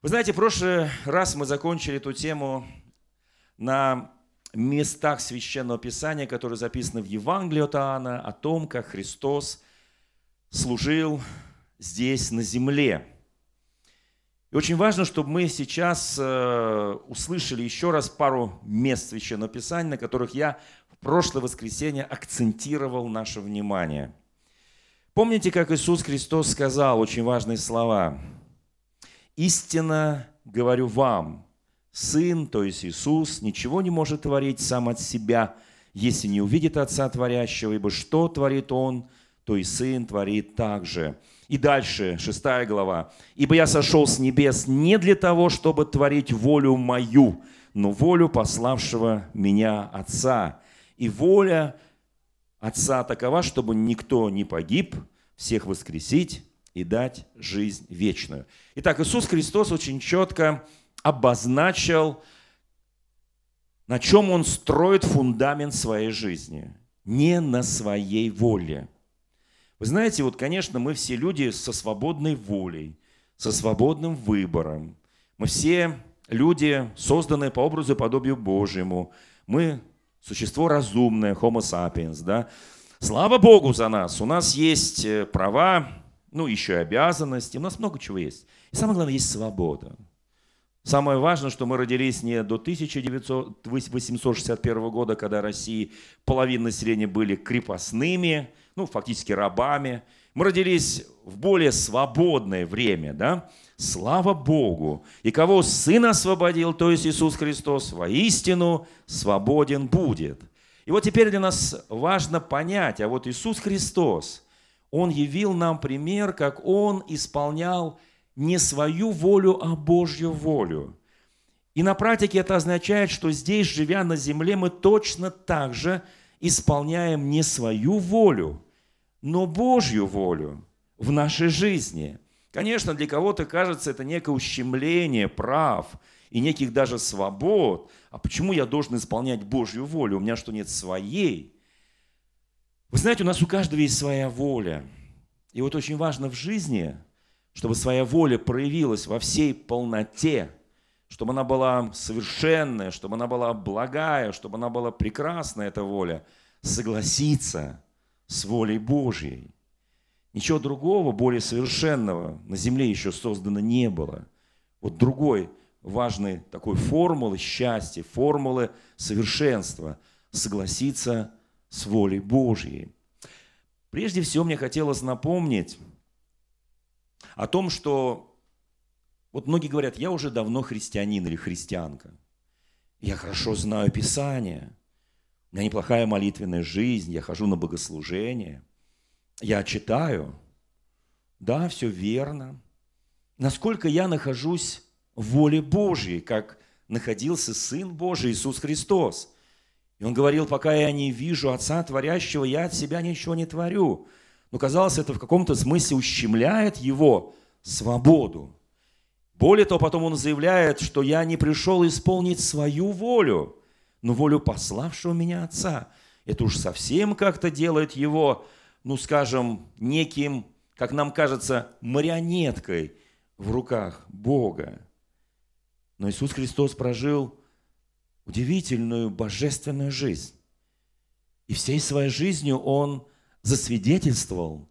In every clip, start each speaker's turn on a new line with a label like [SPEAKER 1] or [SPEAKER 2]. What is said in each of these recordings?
[SPEAKER 1] Вы знаете, в прошлый раз мы закончили эту тему на местах Священного Писания, которые записаны в Евангелии от Иоанна, о том, как Христос служил здесь, на земле. И очень важно, чтобы мы сейчас э, услышали еще раз пару мест Священного Писания, на которых я в прошлое воскресенье акцентировал наше внимание. Помните, как Иисус Христос сказал очень важные слова? «Истинно говорю вам, Сын, то есть Иисус, ничего не может творить сам от себя, если не увидит Отца Творящего, ибо что творит Он, то и Сын творит также. И дальше, шестая глава. «Ибо я сошел с небес не для того, чтобы творить волю мою, но волю пославшего меня Отца. И воля Отца такова, чтобы никто не погиб, всех воскресить и дать жизнь вечную». Итак, Иисус Христос очень четко обозначил, на чем он строит фундамент своей жизни. Не на своей воле. Вы знаете, вот, конечно, мы все люди со свободной волей, со свободным выбором. Мы все люди, созданные по образу и подобию Божьему. Мы существо разумное, homo sapiens, да. Слава Богу за нас. У нас есть э, права, ну, еще и обязанности. У нас много чего есть. И самое главное, есть свобода. Самое важное, что мы родились не до 1861 года, когда России половина населения были крепостными, ну, фактически рабами. Мы родились в более свободное время, да? Слава Богу! И кого Сын освободил, то есть Иисус Христос, воистину свободен будет. И вот теперь для нас важно понять, а вот Иисус Христос, Он явил нам пример, как Он исполнял не свою волю, а Божью волю. И на практике это означает, что здесь, живя на земле, мы точно так же исполняем не свою волю, но Божью волю в нашей жизни. Конечно, для кого-то кажется это некое ущемление прав и неких даже свобод. А почему я должен исполнять Божью волю? У меня что, нет своей? Вы знаете, у нас у каждого есть своя воля. И вот очень важно в жизни – чтобы своя воля проявилась во всей полноте, чтобы она была совершенная, чтобы она была благая, чтобы она была прекрасная, эта воля, согласиться с волей Божьей. Ничего другого, более совершенного на земле еще создано не было. Вот другой важной такой формулы счастья, формулы совершенства – согласиться с волей Божьей. Прежде всего мне хотелось напомнить, о том, что вот многие говорят, я уже давно христианин или христианка. Я хорошо знаю Писание. У меня неплохая молитвенная жизнь, я хожу на богослужение. Я читаю. Да, все верно. Насколько я нахожусь в воле Божьей, как находился Сын Божий Иисус Христос. И он говорил, пока я не вижу Отца Творящего, я от себя ничего не творю. Но казалось, это в каком-то смысле ущемляет его свободу. Более того, потом он заявляет, что я не пришел исполнить свою волю, но волю пославшего меня Отца. Это уж совсем как-то делает его, ну скажем, неким, как нам кажется, марионеткой в руках Бога. Но Иисус Христос прожил удивительную божественную жизнь. И всей своей жизнью Он засвидетельствовал,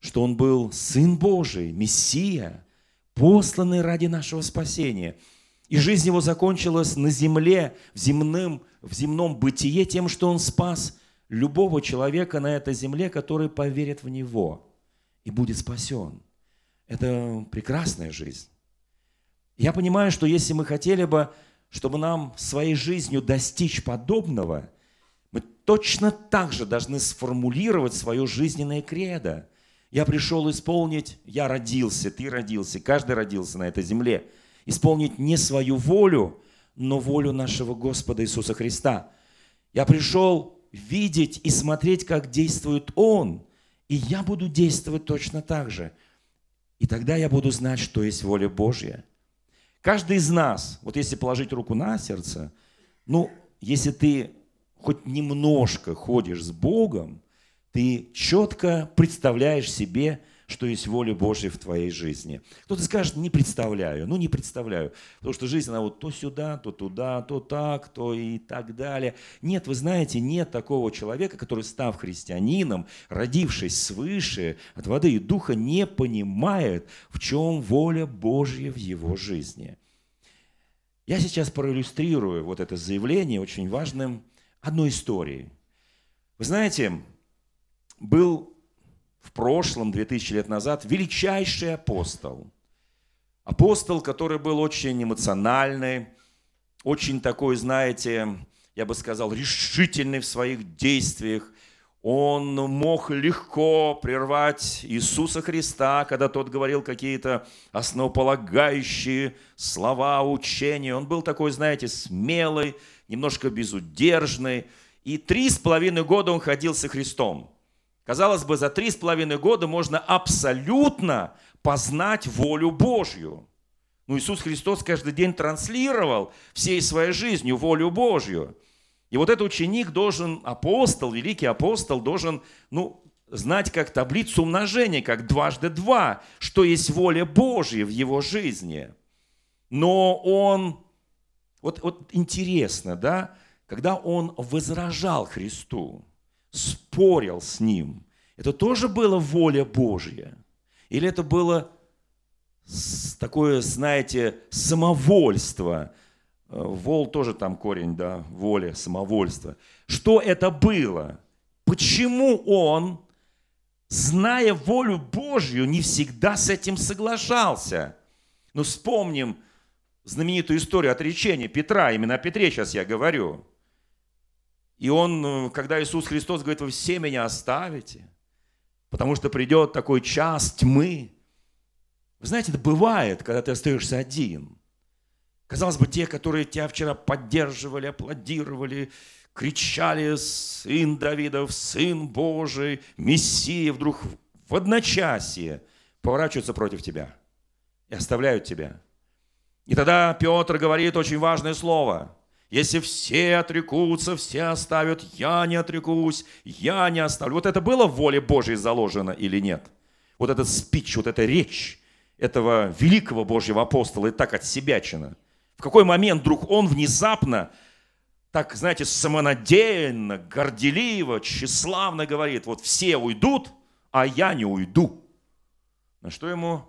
[SPEAKER 1] что Он был Сын Божий, Мессия, посланный ради нашего спасения. И жизнь Его закончилась на земле, в, земным, в земном бытие тем, что Он спас любого человека на этой земле, который поверит в Него и будет спасен. Это прекрасная жизнь. Я понимаю, что если мы хотели бы, чтобы нам своей жизнью достичь подобного, мы точно так же должны сформулировать свое жизненное кредо – я пришел исполнить, я родился, ты родился, каждый родился на этой земле. Исполнить не свою волю, но волю нашего Господа Иисуса Христа. Я пришел видеть и смотреть, как действует Он, и я буду действовать точно так же. И тогда я буду знать, что есть воля Божья. Каждый из нас, вот если положить руку на сердце, ну, если ты хоть немножко ходишь с Богом, ты четко представляешь себе, что есть воля Божья в твоей жизни. Кто-то скажет, не представляю. Ну, не представляю. Потому что жизнь, она вот то сюда, то туда, то так, то и так далее. Нет, вы знаете, нет такого человека, который, став христианином, родившись свыше от воды и духа, не понимает, в чем воля Божья в его жизни. Я сейчас проиллюстрирую вот это заявление очень важным одной историей. Вы знаете, был в прошлом, 2000 лет назад, величайший апостол. Апостол, который был очень эмоциональный, очень такой, знаете, я бы сказал, решительный в своих действиях. Он мог легко прервать Иисуса Христа, когда тот говорил какие-то основополагающие слова, учения. Он был такой, знаете, смелый, немножко безудержный. И три с половиной года он ходил со Христом. Казалось бы, за три с половиной года можно абсолютно познать волю Божью. Ну, Иисус Христос каждый день транслировал всей своей жизнью волю Божью. И вот этот ученик должен, апостол, великий апостол, должен, ну, знать как таблицу умножения, как дважды два, что есть воля Божья в его жизни. Но он, вот, вот интересно, да, когда он возражал Христу, спорил с ним, это тоже было воля Божья? Или это было такое, знаете, самовольство? Э, вол тоже там корень, да, воля, самовольство. Что это было? Почему он, зная волю Божью, не всегда с этим соглашался? Ну, вспомним знаменитую историю отречения Петра, именно о Петре сейчас я говорю. И он, э, когда Иисус Христос говорит, вы все меня оставите, потому что придет такой час тьмы. Вы знаете, это бывает, когда ты остаешься один. Казалось бы, те, которые тебя вчера поддерживали, аплодировали, кричали «Сын Давидов, Сын Божий, Мессия», вдруг в одночасье поворачиваются против тебя и оставляют тебя. И тогда Петр говорит очень важное слово – если все отрекутся, все оставят, я не отрекусь, я не оставлю. Вот это было в воле Божьей заложено или нет? Вот этот спич, вот эта речь этого великого Божьего апостола и так от себячина. В какой момент вдруг он внезапно, так, знаете, самонадеянно, горделиво, тщеславно говорит, вот все уйдут, а я не уйду. На что ему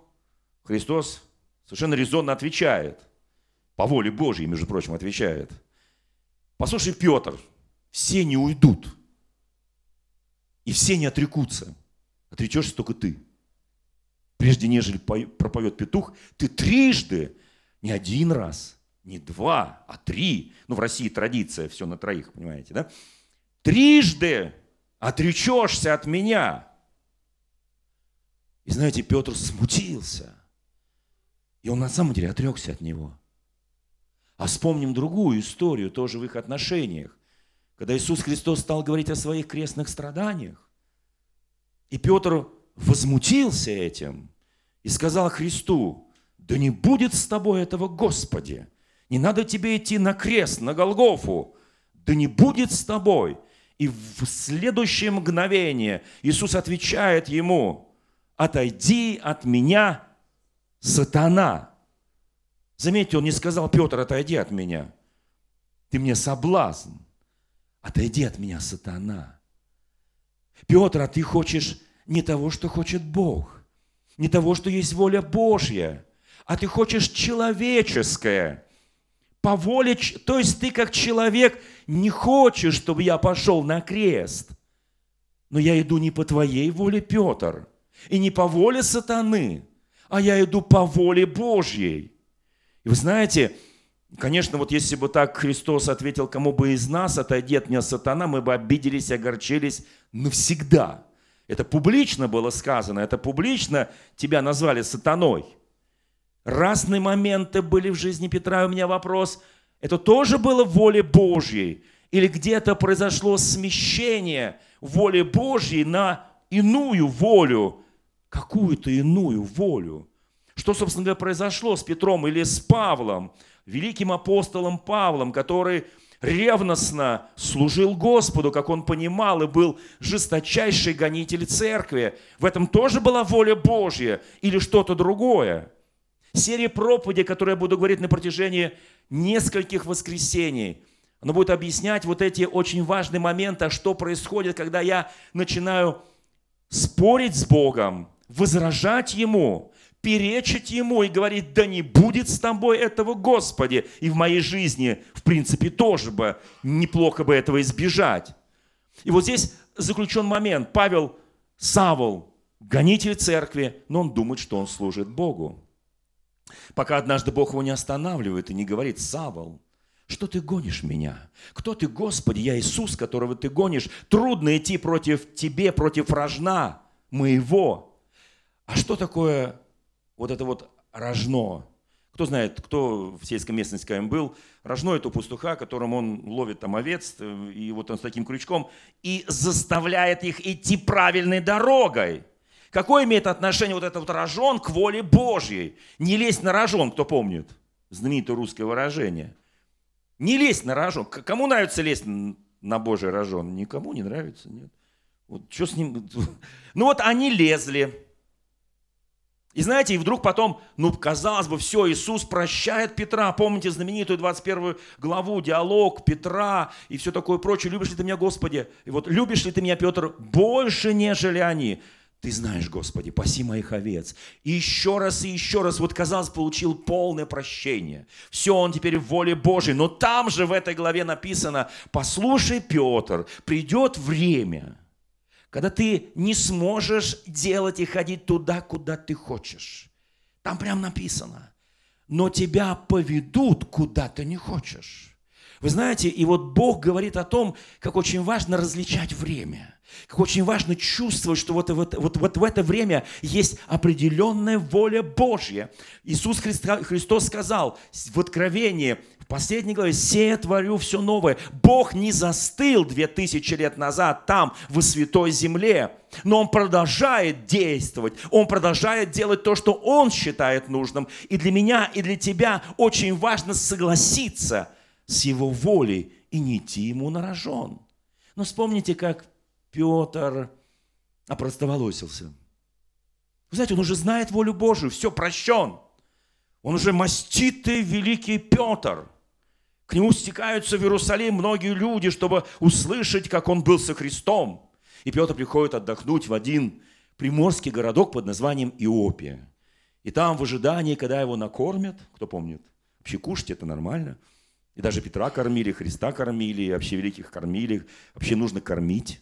[SPEAKER 1] Христос совершенно резонно отвечает, по воле Божьей, между прочим, отвечает – Послушай, Петр, все не уйдут. И все не отрекутся. Отречешься только ты. Прежде нежели проповед петух, ты трижды, не один раз, не два, а три. Ну, в России традиция, все на троих, понимаете, да? Трижды отречешься от меня. И знаете, Петр смутился. И он на самом деле отрекся от него. А вспомним другую историю, тоже в их отношениях. Когда Иисус Христос стал говорить о своих крестных страданиях, и Петр возмутился этим и сказал Христу, да не будет с тобой этого, Господи, не надо тебе идти на крест, на Голгофу, да не будет с тобой. И в следующее мгновение Иисус отвечает ему, отойди от меня, сатана. Заметьте, он не сказал, Петр, отойди от меня. Ты мне соблазн. Отойди от меня, сатана. Петр, а ты хочешь не того, что хочет Бог, не того, что есть воля Божья, а ты хочешь человеческое. По воле, то есть ты как человек не хочешь, чтобы я пошел на крест. Но я иду не по твоей воле, Петр, и не по воле сатаны, а я иду по воле Божьей. И вы знаете, конечно, вот если бы так Христос ответил, кому бы из нас отойди от меня сатана, мы бы обиделись, огорчились навсегда. Это публично было сказано, это публично тебя назвали сатаной. Разные моменты были в жизни Петра. у меня вопрос, это тоже было воле Божьей? Или где-то произошло смещение воли Божьей на иную волю, какую-то иную волю? Что, собственно говоря, произошло с Петром или с Павлом, великим апостолом Павлом, который ревностно служил Господу, как он понимал, и был жесточайший гонитель церкви. В этом тоже была воля Божья или что-то другое. Серия проповедей, которую я буду говорить на протяжении нескольких воскресений, она будет объяснять вот эти очень важные моменты, а что происходит, когда я начинаю спорить с Богом, возражать Ему, перечить Ему и говорить, да не будет с тобой этого, Господи. И в моей жизни, в принципе, тоже бы неплохо бы этого избежать. И вот здесь заключен момент. Павел Савол, гонитель церкви, но он думает, что он служит Богу. Пока однажды Бог его не останавливает и не говорит, Савол, что ты гонишь меня? Кто ты, Господи? Я Иисус, которого ты гонишь. Трудно идти против тебе, против рожна моего. А что такое вот это вот рожно. Кто знает, кто в сельской местности, скажем, был, рожно это пастуха, которым он ловит там овец, э, и вот он с таким крючком, и заставляет их идти правильной дорогой. Какое имеет отношение вот этот вот рожон к воле Божьей? Не лезь на рожон, кто помнит? Знаменитое русское выражение. Не лезь на рожон. Кому нравится лезть на Божий рожон? Никому не нравится, нет. Вот что с ним? Ну вот они лезли. И знаете, и вдруг потом, ну, казалось бы, все, Иисус прощает Петра. Помните знаменитую 21 главу, диалог Петра и все такое прочее. Любишь ли ты меня, Господи? И вот, любишь ли ты меня, Петр, больше, нежели они? Ты знаешь, Господи, паси моих овец. И еще раз, и еще раз, вот казалось, получил полное прощение. Все, он теперь в воле Божьей. Но там же в этой главе написано, послушай, Петр, придет время, когда ты не сможешь делать и ходить туда, куда ты хочешь. Там прям написано. Но тебя поведут, куда ты не хочешь. Вы знаете, и вот Бог говорит о том, как очень важно различать время. Как очень важно чувствовать, что вот, вот, вот, вот в это время есть определенная воля Божья. Иисус Христос сказал в Откровении, в последней главе, «Се творю все новое». Бог не застыл две тысячи лет назад там, в святой земле, но Он продолжает действовать, Он продолжает делать то, что Он считает нужным. И для меня, и для тебя очень важно согласиться с Его волей и не идти Ему на рожон. Но вспомните, как Петр опростоволосился. Вы знаете, он уже знает волю Божию, все прощен. Он уже маститый великий Петр – к нему стекаются в Иерусалим многие люди, чтобы услышать, как он был со Христом. И Петр приходит отдохнуть в один приморский городок под названием Иопия. И там в ожидании, когда его накормят, кто помнит, вообще кушать это нормально. И даже Петра кормили, Христа кормили, вообще великих кормили. Вообще нужно кормить.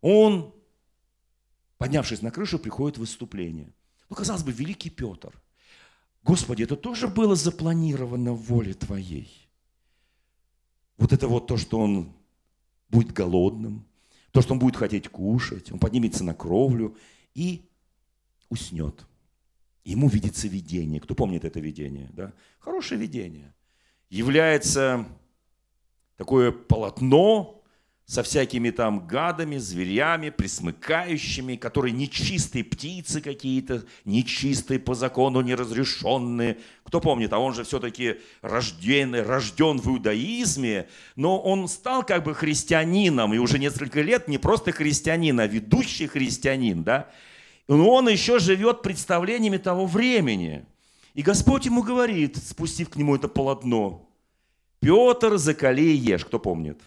[SPEAKER 1] Он, поднявшись на крышу, приходит в выступление. Ну, казалось бы, великий Петр. Господи, это тоже было запланировано в воле Твоей вот это вот то, что он будет голодным, то, что он будет хотеть кушать, он поднимется на кровлю и уснет. Ему видится видение. Кто помнит это видение? Да? Хорошее видение. Является такое полотно, со всякими там гадами, зверями, присмыкающими, которые нечистые птицы какие-то, нечистые по закону, неразрешенные. Кто помнит, а он же все-таки рожден, рожден в иудаизме, но он стал как бы христианином, и уже несколько лет не просто христианин, а ведущий христианин, да? Но он еще живет представлениями того времени. И Господь ему говорит, спустив к нему это полотно, «Петр, закали и ешь». Кто помнит?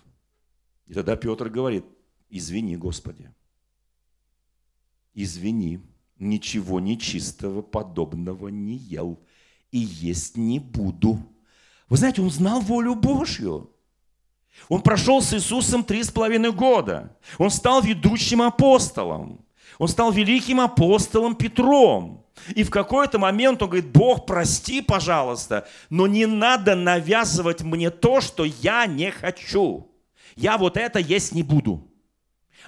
[SPEAKER 1] И тогда Петр говорит, извини, Господи, извини, ничего нечистого подобного не ел и есть не буду. Вы знаете, он знал волю Божью. Он прошел с Иисусом три с половиной года. Он стал ведущим апостолом. Он стал великим апостолом Петром. И в какой-то момент он говорит, Бог, прости, пожалуйста, но не надо навязывать мне то, что я не хочу я вот это есть не буду.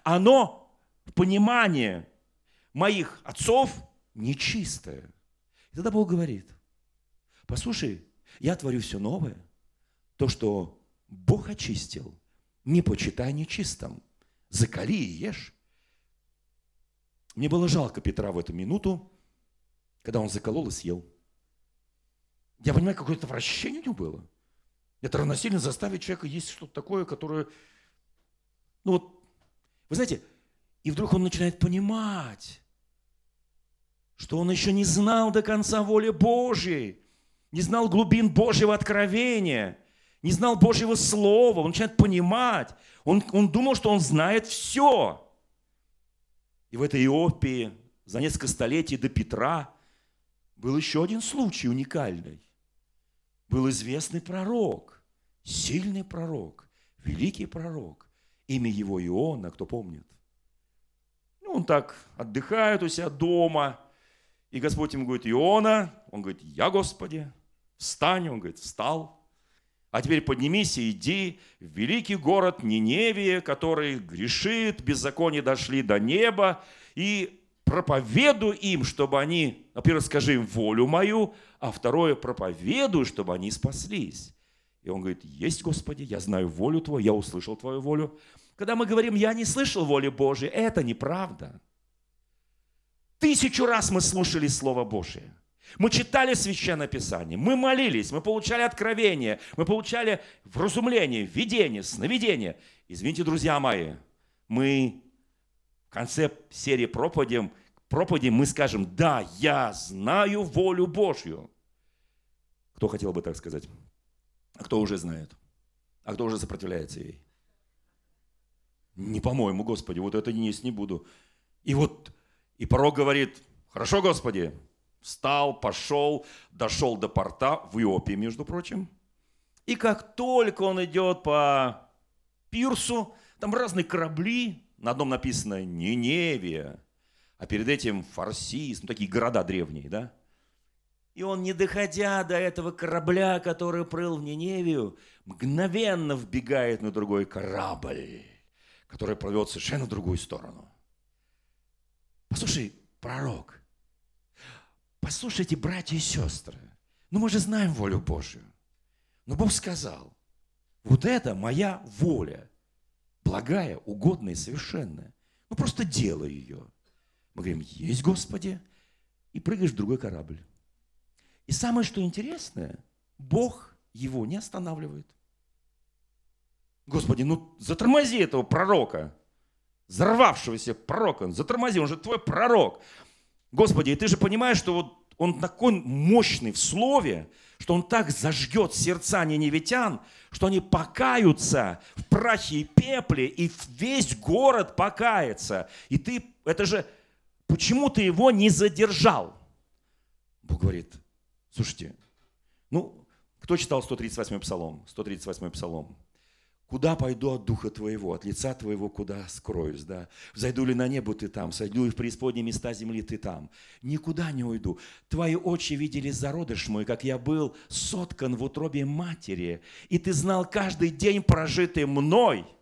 [SPEAKER 1] Оно в понимании моих отцов нечистое. И тогда Бог говорит, послушай, я творю все новое, то, что Бог очистил, не почитай нечистым, закали и ешь. Мне было жалко Петра в эту минуту, когда он заколол и съел. Я понимаю, какое-то вращение у него было. Это равносильно заставить человека есть что-то такое, которое... Ну вот, вы знаете, и вдруг он начинает понимать, что он еще не знал до конца воли Божьей, не знал глубин Божьего откровения, не знал Божьего Слова, он начинает понимать. Он, он думал, что он знает все. И в этой Иопии за несколько столетий до Петра был еще один случай уникальный. Был известный пророк, сильный пророк, великий пророк. Имя его Иона, кто помнит? Ну, он так отдыхает у себя дома, и Господь ему говорит, Иона, он говорит, я, Господи, встань, он говорит, встал. А теперь поднимись и иди в великий город Ниневия, который грешит, беззаконие дошли до неба, и проповедуй им, чтобы они, во-первых, скажи им волю мою, а второе, проповедуй, чтобы они спаслись. И он говорит, есть, Господи, я знаю волю Твою, я услышал Твою волю. Когда мы говорим, я не слышал воли Божьей, это неправда. Тысячу раз мы слушали Слово Божие. Мы читали Священное Писание, мы молились, мы получали откровение, мы получали вразумление, видение, сновидение. Извините, друзья мои, мы конце серии проповеди, проповеди мы скажем, да, я знаю волю Божью. Кто хотел бы так сказать? А кто уже знает? А кто уже сопротивляется ей? Не по-моему, Господи, вот это не есть не буду. И вот, и порог говорит, хорошо, Господи, встал, пошел, дошел до порта в Иопии, между прочим. И как только он идет по пирсу, там разные корабли, на одном написано Ниневия, а перед этим Фарсис, ну такие города древние, да? И он, не доходя до этого корабля, который прыл в Ниневию, мгновенно вбегает на другой корабль, который плывет совершенно в другую сторону. Послушай, пророк, послушайте, братья и сестры, ну мы же знаем волю Божью. Но Бог сказал, вот это моя воля, благая, угодная совершенная. Ну просто делай ее. Мы говорим, есть Господи, и прыгаешь в другой корабль. И самое, что интересное, Бог его не останавливает. Господи, ну затормози этого пророка, взорвавшегося пророка, затормози, он же твой пророк. Господи, и ты же понимаешь, что вот он такой мощный в слове, что он так зажгет сердца неневитян, что они покаются в прахе и пепле, и весь город покается. И ты, это же, почему ты его не задержал? Бог говорит, Слушайте, ну, кто читал 138-й псалом? 138-й псалом. Куда пойду от духа твоего, от лица твоего куда скроюсь, да? Зайду ли на небо ты там, сойду ли в преисподние места земли ты там. Никуда не уйду. Твои очи видели зародыш мой, как я был соткан в утробе матери, и ты знал каждый день прожитый мной –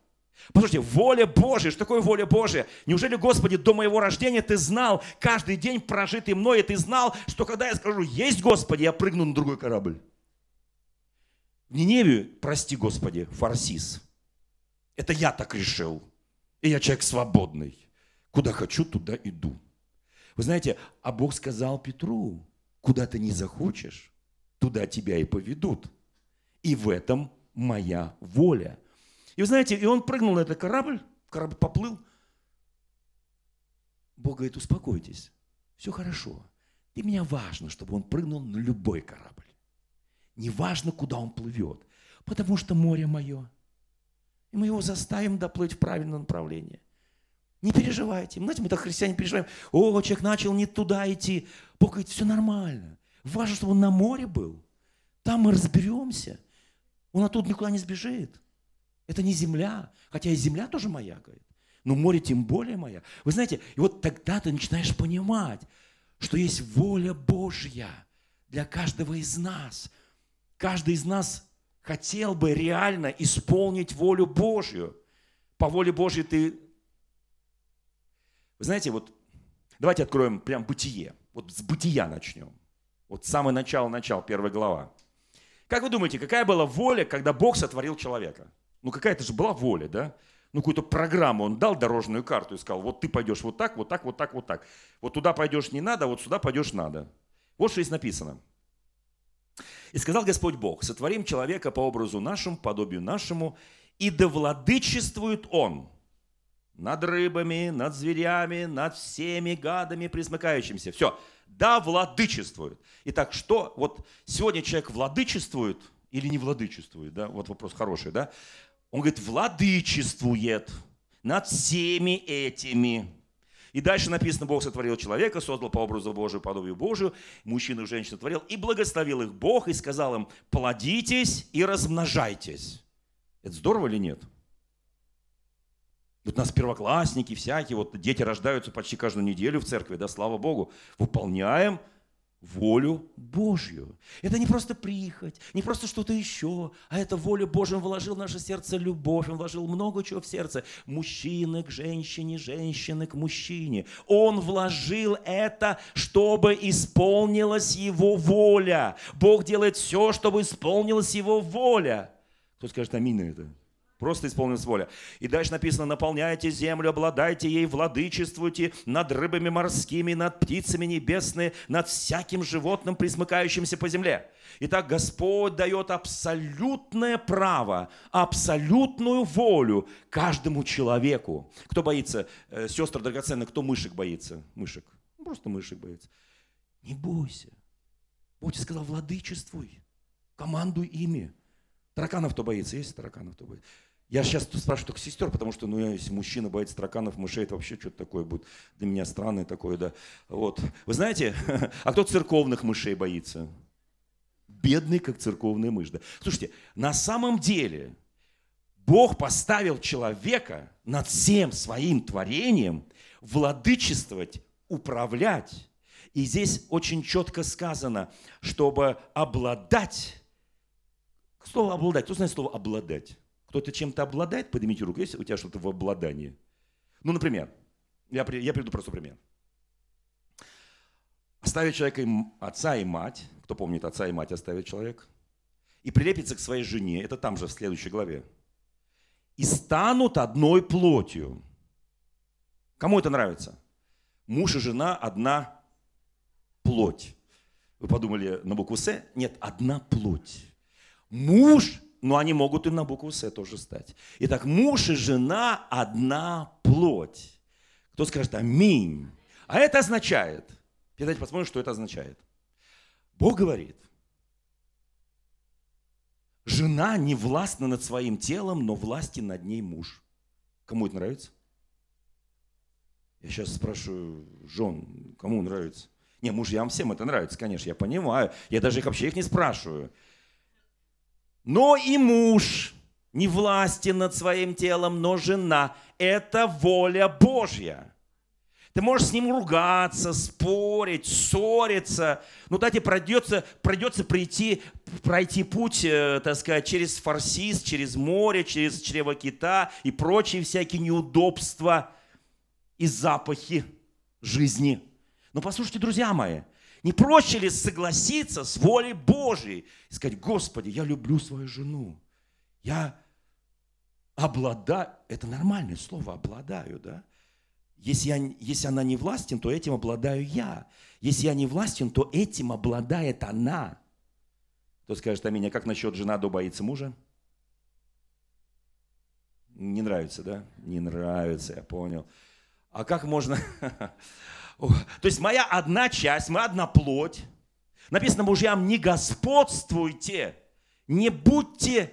[SPEAKER 1] Послушайте, воля Божья, что такое воля Божья? Неужели, Господи, до моего рождения Ты знал, каждый день прожитый мной, и Ты знал, что когда я скажу «Есть, Господи», я прыгну на другой корабль? В Ниневию, прости, Господи, фарсис. Это я так решил. И я человек свободный. Куда хочу, туда иду. Вы знаете, а Бог сказал Петру, куда ты не захочешь, туда тебя и поведут. И в этом моя воля – и вы знаете, и он прыгнул на этот корабль, корабль поплыл. Бог говорит, успокойтесь, все хорошо. Для меня важно, чтобы он прыгнул на любой корабль. Не важно, куда он плывет, потому что море мое. И мы его заставим доплыть в правильное направление. Не переживайте. Знаете, мы так христиане переживаем. О, человек начал не туда идти. Бог говорит, все нормально. Важно, чтобы он на море был. Там мы разберемся. Он оттуда никуда не сбежит. Это не земля, хотя и земля тоже моя, говорит. Но море тем более моя. Вы знаете, и вот тогда ты начинаешь понимать, что есть воля Божья для каждого из нас. Каждый из нас хотел бы реально исполнить волю Божью. По воле Божьей ты... Вы знаете, вот давайте откроем прям бытие. Вот с бытия начнем. Вот самое начало, начало, первая глава. Как вы думаете, какая была воля, когда Бог сотворил человека? Ну какая-то же была воля, да? Ну какую-то программу он дал, дорожную карту и сказал, вот ты пойдешь вот так, вот так, вот так, вот так. Вот туда пойдешь не надо, вот сюда пойдешь надо. Вот что здесь написано. И сказал Господь Бог, сотворим человека по образу нашему, подобию нашему, и да владычествует он над рыбами, над зверями, над всеми гадами, присмыкающимися. Все, да владычествует. Итак, что, вот сегодня человек владычествует или не владычествует, да, вот вопрос хороший, да. Он говорит, владычествует над всеми этими. И дальше написано, Бог сотворил человека, создал по образу Божию, подобию Божию, мужчину и женщину творил, и благословил их Бог, и сказал им, плодитесь и размножайтесь. Это здорово или нет? Вот у нас первоклассники всякие, вот дети рождаются почти каждую неделю в церкви, да, слава Богу. Выполняем волю Божью. Это не просто прихоть, не просто что-то еще, а это воля Божья. Он вложил в наше сердце любовь, Он вложил много чего в сердце. Мужчины к женщине, женщины к мужчине. Он вложил это, чтобы исполнилась Его воля. Бог делает все, чтобы исполнилась Его воля. Кто скажет аминь на это? Просто исполнилась воля. И дальше написано, наполняйте землю, обладайте ей, владычествуйте над рыбами морскими, над птицами небесными, над всяким животным, присмыкающимся по земле. Итак, Господь дает абсолютное право, абсолютную волю каждому человеку. Кто боится, э, сестры драгоценные, кто мышек боится? Мышек. Ну, просто мышек боится. Не бойся. Бог тебе сказал, владычествуй, командуй ими. Тараканов кто боится? Есть тараканов кто боится? Я сейчас спрашиваю только сестер, потому что, ну, если мужчина боится тараканов, мышей, это вообще что-то такое будет для меня странное такое, да. Вот. Вы знаете, а кто церковных мышей боится? Бедный, как церковная мышь, да. Слушайте, на самом деле Бог поставил человека над всем своим творением владычествовать, управлять. И здесь очень четко сказано, чтобы обладать. Слово обладать. Кто знает слово обладать? Кто-то чем-то обладает, поднимите руку, есть у тебя что-то в обладании? Ну, например, я, я приведу просто пример. Оставить человека отца и мать, кто помнит, отца и мать оставит человек, и прилепится к своей жене, это там же в следующей главе, и станут одной плотью. Кому это нравится? Муж и жена одна плоть. Вы подумали на букву С? Нет, одна плоть. Муж но они могут и на букву С тоже стать. Итак, муж и жена одна плоть. Кто скажет аминь? А это означает, давайте посмотрим, что это означает. Бог говорит, жена не властна над своим телом, но власти над ней муж. Кому это нравится? Я сейчас спрашиваю жен, кому нравится? Не, мужьям всем это нравится, конечно, я понимаю. Я даже их вообще их не спрашиваю. Но и муж не властен над своим телом, но жена. Это воля Божья. Ты можешь с ним ругаться, спорить, ссориться. Ну, да, тебе придется, придется прийти, пройти путь, э, так сказать, через Фарсис, через море, через чрево кита и прочие всякие неудобства и запахи жизни. Но послушайте, друзья мои, не проще ли согласиться с волей Божьей и сказать, Господи, я люблю свою жену, я обладаю, это нормальное слово, обладаю, да? Если, я, если она не властен, то этим обладаю я. Если я не властен, то этим обладает она. Кто скажет, а меня, как насчет жена до боится мужа? Не нравится, да? Не нравится, я понял. А как можно... То есть моя одна часть, моя одна плоть. Написано мужьям, не господствуйте, не будьте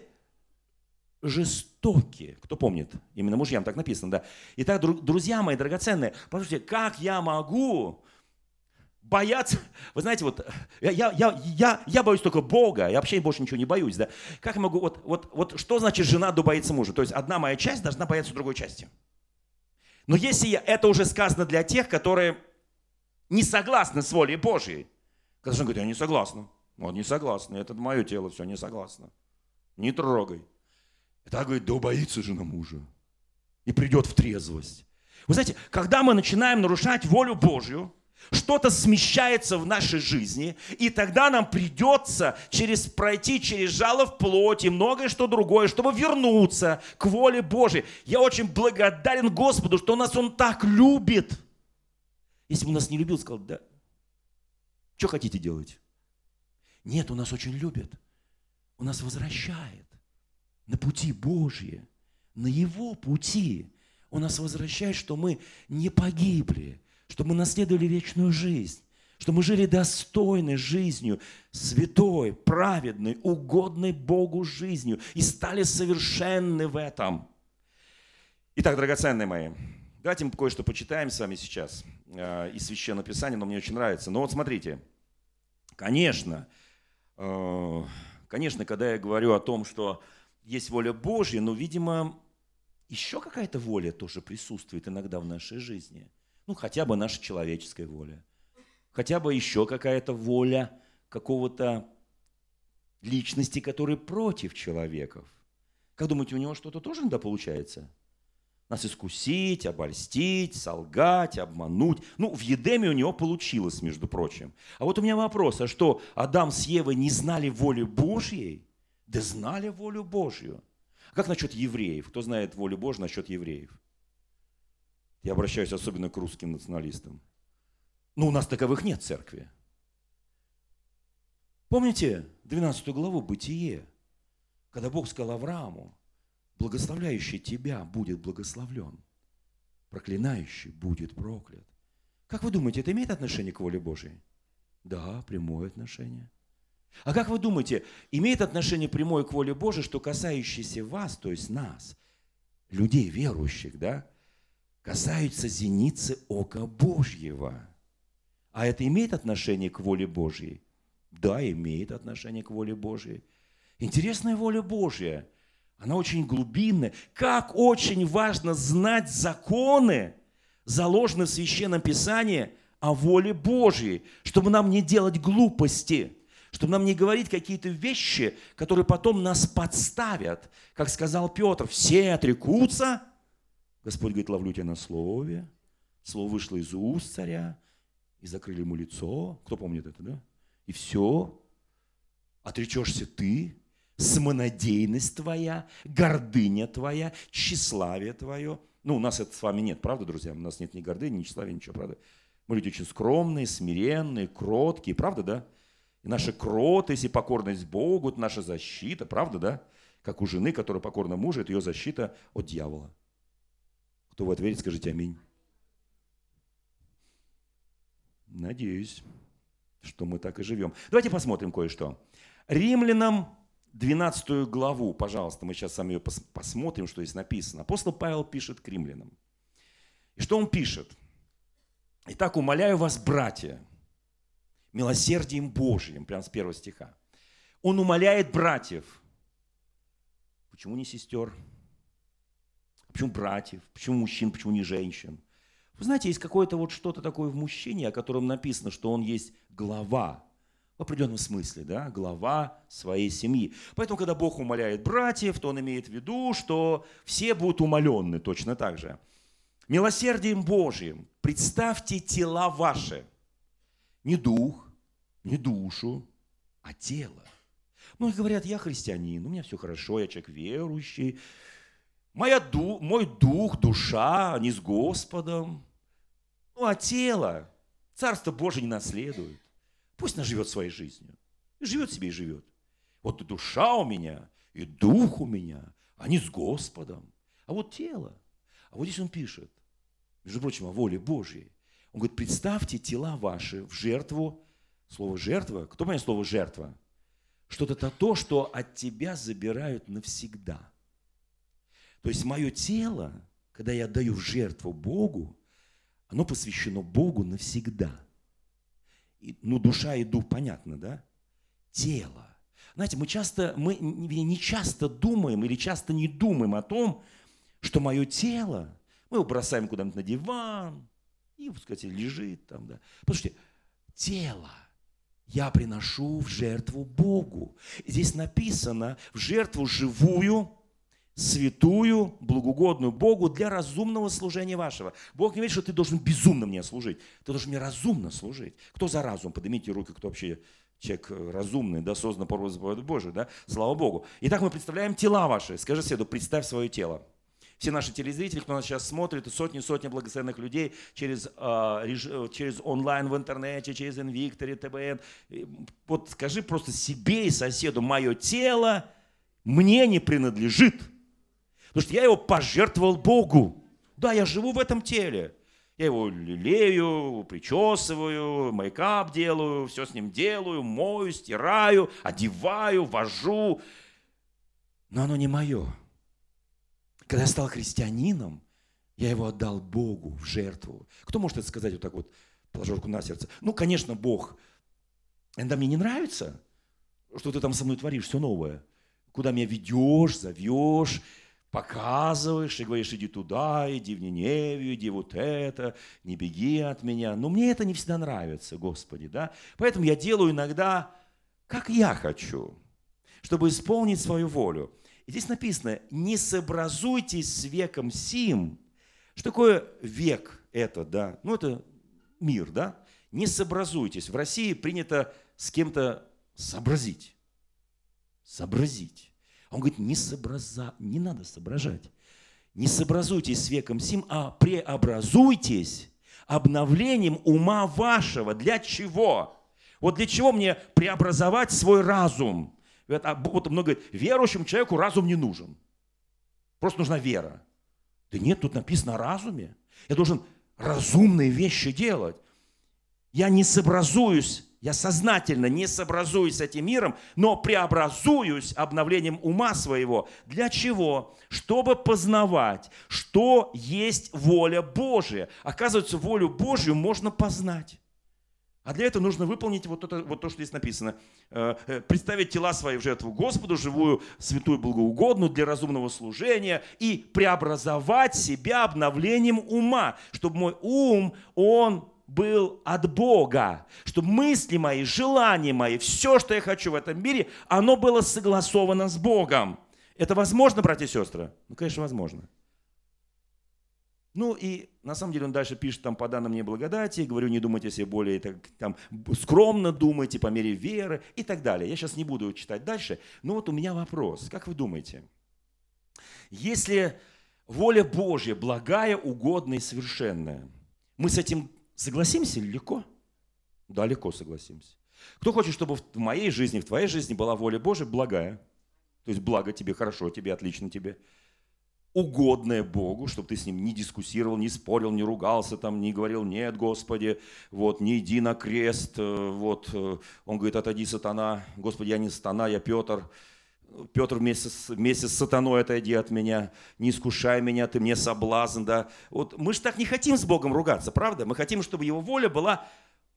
[SPEAKER 1] жестоки. Кто помнит? Именно мужьям так написано, да. Итак, друзья мои драгоценные, послушайте, как я могу бояться, вы знаете, вот я, я, я, я боюсь только Бога, я вообще больше ничего не боюсь, да. Как я могу, вот, вот, вот что значит жена до боится мужа? То есть одна моя часть должна бояться другой части. Но если я, это уже сказано для тех, которые не согласны с волей Божьей. Когда жена говорит, я не согласна. Вот не согласна, это мое тело, все, не согласна. Не трогай. И так говорит, да убоится жена мужа. И придет в трезвость. Вы знаете, когда мы начинаем нарушать волю Божью, что-то смещается в нашей жизни, и тогда нам придется через, пройти через жало в плоти, многое что другое, чтобы вернуться к воле Божьей. Я очень благодарен Господу, что нас Он так любит – если бы нас не любил, сказал, да, что хотите делать? Нет, Он нас очень любит. Он нас возвращает на пути Божьи, на Его пути. Он нас возвращает, что мы не погибли, что мы наследовали вечную жизнь, что мы жили достойной жизнью, святой, праведной, угодной Богу жизнью и стали совершенны в этом. Итак, драгоценные мои, давайте мы кое-что почитаем с вами сейчас из Священного Писания, но мне очень нравится. Но вот смотрите, конечно, э, конечно, когда я говорю о том, что есть воля Божья, но, видимо, еще какая-то воля тоже присутствует иногда в нашей жизни. Ну, хотя бы наша человеческая воля. Хотя бы еще какая-то воля какого-то личности, который против человеков. Как думаете, у него что-то тоже иногда получается? Нас искусить, обольстить, солгать, обмануть. Ну, в Едеме у него получилось, между прочим. А вот у меня вопрос, а что, Адам с Евой не знали воли Божьей? Да знали волю Божью. А как насчет евреев? Кто знает волю Божью насчет евреев? Я обращаюсь особенно к русским националистам. Ну, у нас таковых нет в церкви. Помните 12 главу «Бытие», когда Бог сказал Аврааму, благословляющий тебя будет благословлен, проклинающий будет проклят. Как вы думаете, это имеет отношение к воле Божьей? Да, прямое отношение. А как вы думаете, имеет отношение прямое к воле Божией, что касающееся вас, то есть нас, людей верующих, да, касаются зеницы ока Божьего? А это имеет отношение к воле Божьей? Да, имеет отношение к воле Божьей. Интересная воля Божья. Она очень глубинная. Как очень важно знать законы, заложенные в Священном Писании о воле Божьей, чтобы нам не делать глупости – чтобы нам не говорить какие-то вещи, которые потом нас подставят. Как сказал Петр, все отрекутся. Господь говорит, ловлю тебя на слове. Слово вышло из уст царя, и закрыли ему лицо. Кто помнит это, да? И все. Отречешься ты, самонадеянность твоя, гордыня твоя, тщеславие твое. Ну, у нас это с вами нет, правда, друзья? У нас нет ни гордыни, ни тщеславия, ничего, правда? Мы люди очень скромные, смиренные, кроткие, правда, да? И наша кротость и покорность Богу – это наша защита, правда, да? Как у жены, которая покорна мужу, это ее защита от дьявола. Кто в это верит, скажите аминь. Надеюсь, что мы так и живем. Давайте посмотрим кое-что. Римлянам 12 главу, пожалуйста, мы сейчас сами ее посмотрим, что здесь написано. Апостол Павел пишет к римлянам. И что он пишет? «Итак, умоляю вас, братья, милосердием Божьим, прямо с первого стиха. Он умоляет братьев. Почему не сестер? Почему братьев? Почему мужчин? Почему не женщин? Вы знаете, есть какое-то вот что-то такое в мужчине, о котором написано, что он есть глава, в определенном смысле, да, глава своей семьи. Поэтому, когда Бог умоляет братьев, то он имеет в виду, что все будут умолены точно так же. Милосердием Божьим представьте тела ваши – не дух, не душу, а тело. Многие говорят, я христианин, у меня все хорошо, я человек верующий. Моя ду, мой дух, душа, они с Господом. Ну а тело, Царство Божие не наследует. Пусть она живет своей жизнью. Живет себе и живет. Вот и душа у меня, и дух у меня, они с Господом. А вот тело. А вот здесь он пишет, между прочим, о воле Божьей. Он говорит, представьте тела ваши в жертву. Слово жертва, кто понимает слово жертва? Что-то то, то, что от тебя забирают навсегда. То есть мое тело, когда я даю в жертву Богу, оно посвящено Богу навсегда. Ну, душа и дух, понятно, да? Тело. Знаете, мы часто, мы не часто думаем или часто не думаем о том, что мое тело, мы его бросаем куда-нибудь на диван, и, сказать, лежит там, да. Послушайте, тело я приношу в жертву Богу. Здесь написано в жертву живую, святую, благогодную Богу для разумного служения вашего. Бог не видит, что ты должен безумно мне служить. Ты должен мне разумно служить. Кто за разум? Поднимите руки, кто вообще человек разумный, да, создан по заповеди Божию, да, слава Богу. Итак, мы представляем тела ваши. Скажи соседу, представь свое тело. все наши телезрители, кто нас сейчас смотрит, и сотни-сотни благословенных людей через, а, через онлайн в интернете, через Инвикторе, ТБН. Вот скажи просто себе и соседу, мое тело мне не принадлежит. Потому что я его пожертвовал Богу. Да, я живу в этом теле. Я его лелею, причесываю, мейкап делаю, все с ним делаю, мою, стираю, одеваю, вожу. Но оно не мое. Когда я стал христианином, я его отдал Богу в жертву. Кто может это сказать вот так вот, положа руку на сердце? Ну, конечно, Бог. Иногда мне не нравится, что ты там со мной творишь, все новое. Куда меня ведешь, зовешь, показываешь и говоришь, иди туда, иди в Ниневию, иди вот это, не беги от меня. Но мне это не всегда нравится, Господи, да? Поэтому я делаю иногда, как я хочу, чтобы исполнить свою волю. И здесь написано, не сообразуйтесь с веком сим. Что такое век это, да? Ну, это мир, да? Не сообразуйтесь. В России принято с кем-то сообразить. Сообразить. Он говорит, не, сообраза... не надо соображать. Не сообразуйтесь с веком сим, а преобразуйтесь обновлением ума вашего. Для чего? Вот для чего мне преобразовать свой разум? А, вот много говорит, верующему человеку разум не нужен. Просто нужна вера. Да нет, тут написано о разуме. Я должен разумные вещи делать. Я не сообразуюсь я сознательно не сообразуюсь с этим миром, но преобразуюсь обновлением ума своего. Для чего? Чтобы познавать, что есть воля Божия. Оказывается, волю Божью можно познать. А для этого нужно выполнить вот, это, вот то, что здесь написано. Э, э, представить тела свои в жертву Господу, живую, святую, благоугодную для разумного служения и преобразовать себя обновлением ума, чтобы мой ум, он был от Бога, чтобы мысли мои, желания мои, все, что я хочу в этом мире, оно было согласовано с Богом. Это возможно, братья и сестры? Ну, конечно, возможно. Ну и на самом деле он дальше пишет там по данным мне благодати, говорю, не думайте себе более так, там, скромно думайте по мере веры и так далее. Я сейчас не буду читать дальше, но вот у меня вопрос. Как вы думаете, если воля Божья благая, угодная и совершенная, мы с этим Согласимся легко? Да, легко согласимся. Кто хочет, чтобы в моей жизни, в твоей жизни была воля Божия благая? То есть благо тебе, хорошо тебе, отлично тебе. Угодное Богу, чтобы ты с ним не дискуссировал, не спорил, не ругался, там, не говорил, нет, Господи, вот, не иди на крест, э, вот, э, он говорит, отойди, сатана, Господи, я не сатана, я Петр, Петр вместе с, вместе с сатаной отойди от меня, не искушай меня, ты мне соблазн, да. Вот мы же так не хотим с Богом ругаться, правда? Мы хотим, чтобы Его воля была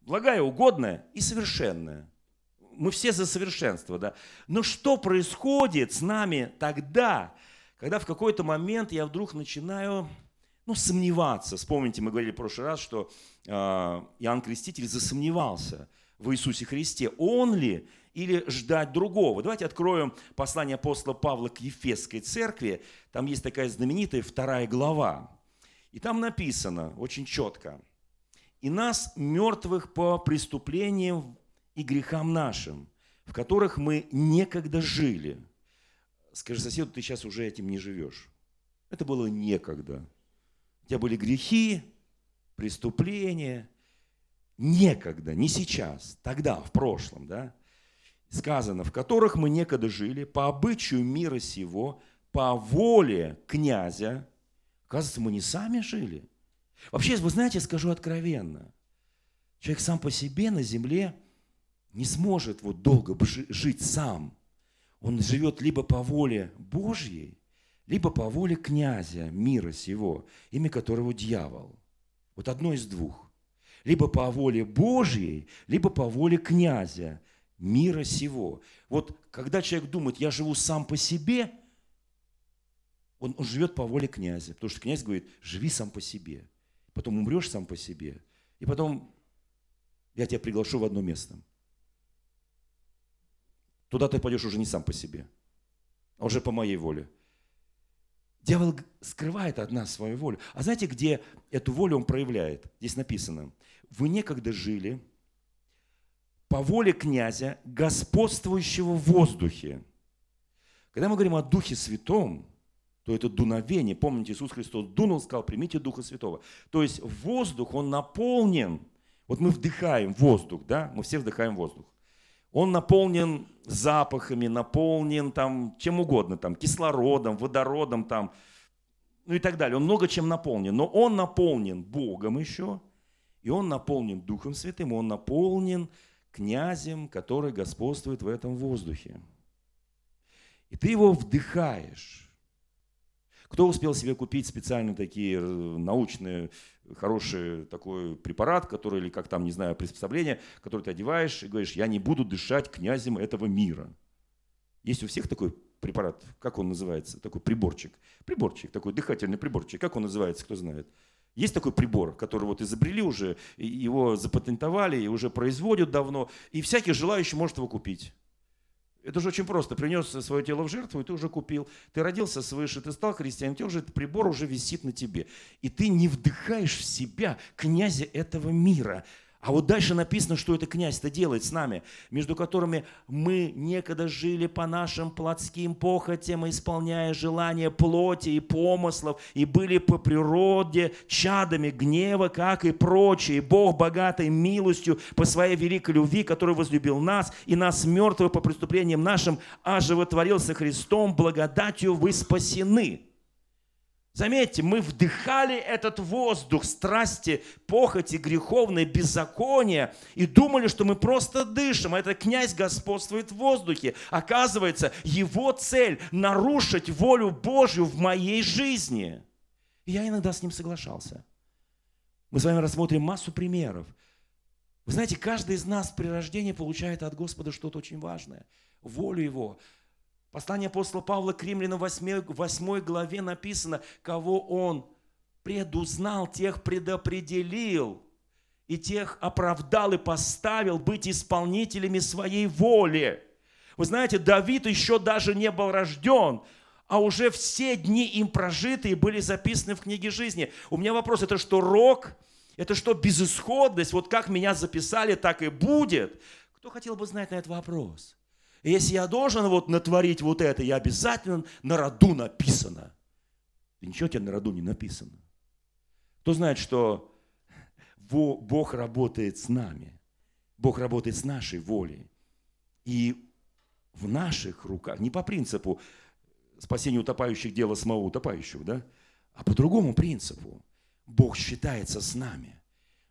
[SPEAKER 1] благая, угодная и совершенная. Мы все за совершенство, да. Но что происходит с нами тогда, когда в какой-то момент я вдруг начинаю ну, сомневаться. Вспомните, мы говорили в прошлый раз, что э, Иоанн Креститель засомневался в Иисусе Христе. Он ли или ждать другого. Давайте откроем послание апостола Павла к Ефесской церкви. Там есть такая знаменитая вторая глава. И там написано очень четко. «И нас, мертвых по преступлениям и грехам нашим, в которых мы некогда жили». Скажи соседу, ты сейчас уже этим не живешь. Это было некогда. У тебя были грехи, преступления. Некогда, не сейчас, тогда, в прошлом, да? Сказано, в которых мы некогда жили, по обычаю мира сего, по воле князя. Оказывается, мы не сами жили. Вообще, вы знаете, скажу откровенно, человек сам по себе на земле не сможет вот долго жить сам. Он живет либо по воле Божьей, либо по воле князя мира сего, имя которого дьявол. Вот одно из двух. Либо по воле Божьей, либо по воле князя, мира сего. Вот когда человек думает, я живу сам по себе, он, он живет по воле князя. Потому что князь говорит, живи сам по себе. Потом умрешь сам по себе. И потом я тебя приглашу в одно место. Туда ты пойдешь уже не сам по себе, а уже по моей воле. Дьявол скрывает от нас свою волю. А знаете, где эту волю он проявляет? Здесь написано. Вы некогда жили по воле князя, господствующего в воздухе. Когда мы говорим о Духе Святом, то это дуновение. Помните, Иисус Христос дунул, сказал, примите Духа Святого. То есть воздух, он наполнен. Вот мы вдыхаем воздух, да, мы все вдыхаем воздух. Он наполнен запахами, наполнен там чем угодно, там кислородом, водородом, там, ну и так далее. Он много чем наполнен. Но он наполнен Богом еще, и он наполнен Духом Святым, он наполнен князем, который господствует в этом воздухе. И ты его вдыхаешь. Кто успел себе купить специальные такие э, научные, хороший такой препарат, который, или как там, не знаю, приспособление, которое ты одеваешь и говоришь, я не буду дышать князем этого мира. Есть у всех такой препарат, как он называется, такой приборчик. Приборчик, такой дыхательный приборчик, как он называется, кто знает. Есть такой прибор, который вот изобрели уже, его запатентовали и уже производят давно, и всякий желающий может его купить. Это же очень просто. Принес свое тело в жертву, и ты уже купил. Ты родился свыше, ты стал христианином, тебе уже этот прибор уже висит на тебе. И ты не вдыхаешь в себя князя этого мира. А вот дальше написано, что это князь-то делает с нами, между которыми мы некогда жили по нашим плотским похотям, исполняя желания плоти и помыслов, и были по природе чадами гнева, как и прочие. Бог богатой милостью по своей великой любви, который возлюбил нас, и нас мертвые по преступлениям нашим, оживотворился Христом, благодатью вы спасены. Заметьте, мы вдыхали этот воздух страсти, похоти, греховной, беззакония и думали, что мы просто дышим, а этот князь господствует в воздухе. Оказывается, его цель – нарушить волю Божью в моей жизни. И я иногда с ним соглашался. Мы с вами рассмотрим массу примеров. Вы знаете, каждый из нас при рождении получает от Господа что-то очень важное. Волю Его, Послание апостола Павла к римлянам 8, 8 главе написано, кого он предузнал, тех предопределил, и тех оправдал и поставил быть исполнителями своей воли. Вы знаете, Давид еще даже не был рожден, а уже все дни им прожитые были записаны в книге жизни. У меня вопрос, это что рок? Это что безысходность? Вот как меня записали, так и будет. Кто хотел бы знать на этот вопрос? Если я должен вот натворить вот это, я обязательно на роду написано. И ничего тебе на роду не написано. Кто знает, что Бог работает с нами. Бог работает с нашей волей. И в наших руках, не по принципу спасения утопающих дело самого утопающего, да, а по другому принципу. Бог считается с нами.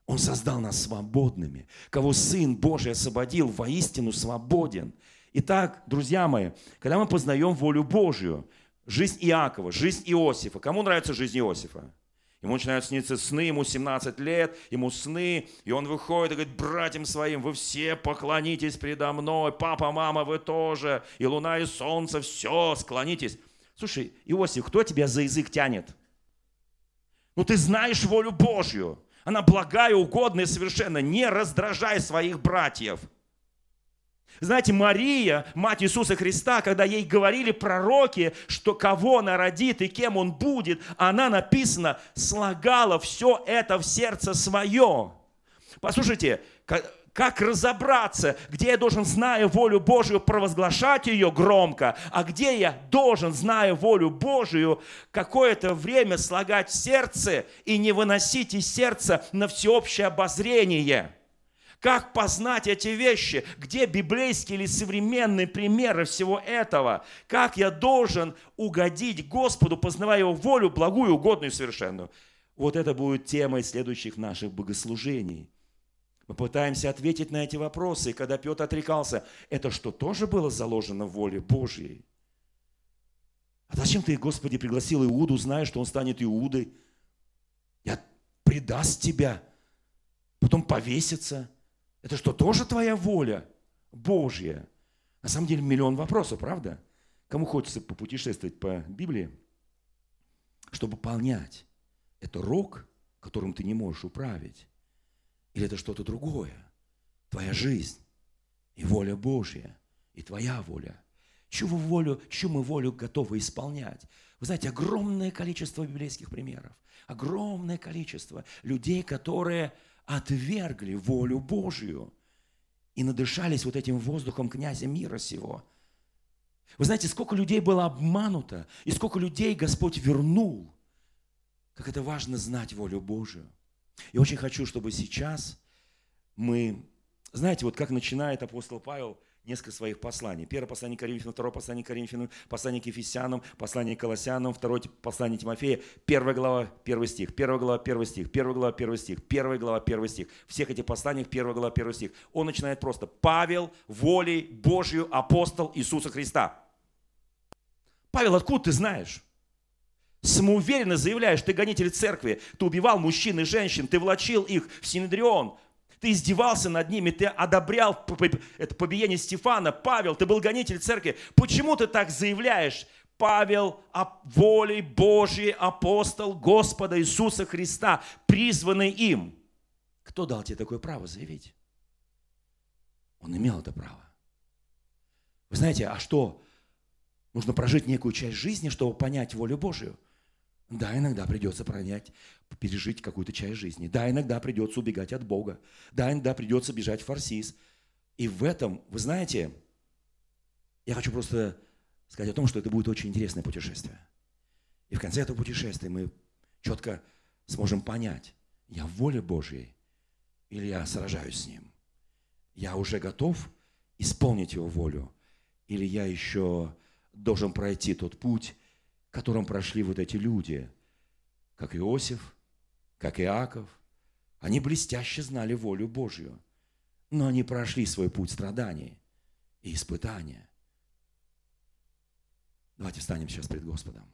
[SPEAKER 1] Он создал нас свободными. Кого Сын Божий освободил, воистину свободен. Итак, друзья мои, когда мы познаем волю Божью, жизнь Иакова, жизнь Иосифа, кому нравится жизнь Иосифа? Ему начинают сниться сны, ему 17 лет, ему сны, и он выходит и говорит, братьям своим, вы все поклонитесь предо мной, папа, мама, вы тоже, и луна, и солнце, все, склонитесь. Слушай, Иосиф, кто тебя за язык тянет? Ну ты знаешь волю Божью, она благая, угодная совершенно, не раздражай своих братьев – знаете, Мария, мать Иисуса Христа, когда ей говорили пророки, что кого она родит и кем он будет, она написано, слагала все это в сердце свое. Послушайте, как разобраться, где я должен, зная волю Божию, провозглашать ее громко, а где я должен, зная волю Божию, какое-то время слагать в сердце и не выносить из сердца на всеобщее обозрение – как познать эти вещи? Где библейские или современные примеры всего этого? Как я должен угодить Господу, познавая Его волю, благую, угодную совершенную? Вот это будет темой следующих наших богослужений. Мы пытаемся ответить на эти вопросы. И когда Петр отрекался, это что, тоже было заложено в воле Божьей? А зачем ты, Господи, пригласил Иуду, зная, что он станет Иудой? Я предаст тебя, потом повесится – это что, тоже твоя воля Божья? На самом деле миллион вопросов, правда? Кому хочется попутешествовать по Библии, чтобы понять, это рок, которым ты не можешь управить, или это что-то другое, твоя жизнь и воля Божья, и твоя воля. Чью, волю, чью мы волю готовы исполнять? Вы знаете, огромное количество библейских примеров, огромное количество людей, которые отвергли волю Божью и надышались вот этим воздухом князя мира сего. Вы знаете, сколько людей было обмануто, и сколько людей Господь вернул. Как это важно знать волю Божию. И очень хочу, чтобы сейчас мы, знаете, вот как начинает апостол Павел – несколько своих посланий. Первое послание к Коринфянам, второе послание к Коринфянам, послание к Ефесянам, послание к Колоссянам, второе послание Тимофея, первая глава, первый стих, первая глава, первый стих, первая глава, первый стих, первая глава, первый стих. Всех этих посланиях первая глава, первый стих. Он начинает просто «Павел, волей Божью, апостол Иисуса Христа». Павел, откуда ты знаешь? Самоуверенно заявляешь, ты гонитель церкви, ты убивал мужчин и женщин, ты влачил их в Синедрион, ты издевался над ними, ты одобрял это побиение Стефана, Павел, ты был гонитель церкви. Почему ты так заявляешь? Павел, волей Божьей, апостол Господа Иисуса Христа, призванный им. Кто дал тебе такое право заявить? Он имел это право. Вы знаете, а что? Нужно прожить некую часть жизни, чтобы понять волю Божию – да, иногда придется пронять, пережить какую-то часть жизни. Да, иногда придется убегать от Бога. Да, иногда придется бежать в фарсис. И в этом, вы знаете, я хочу просто сказать о том, что это будет очень интересное путешествие. И в конце этого путешествия мы четко сможем понять, я в воле Божьей или я сражаюсь с Ним. Я уже готов исполнить Его волю, или я еще должен пройти тот путь, которым прошли вот эти люди, как Иосиф, как Иаков. Они блестяще знали волю Божью, но они прошли свой путь страданий и испытания. Давайте встанем сейчас перед Господом.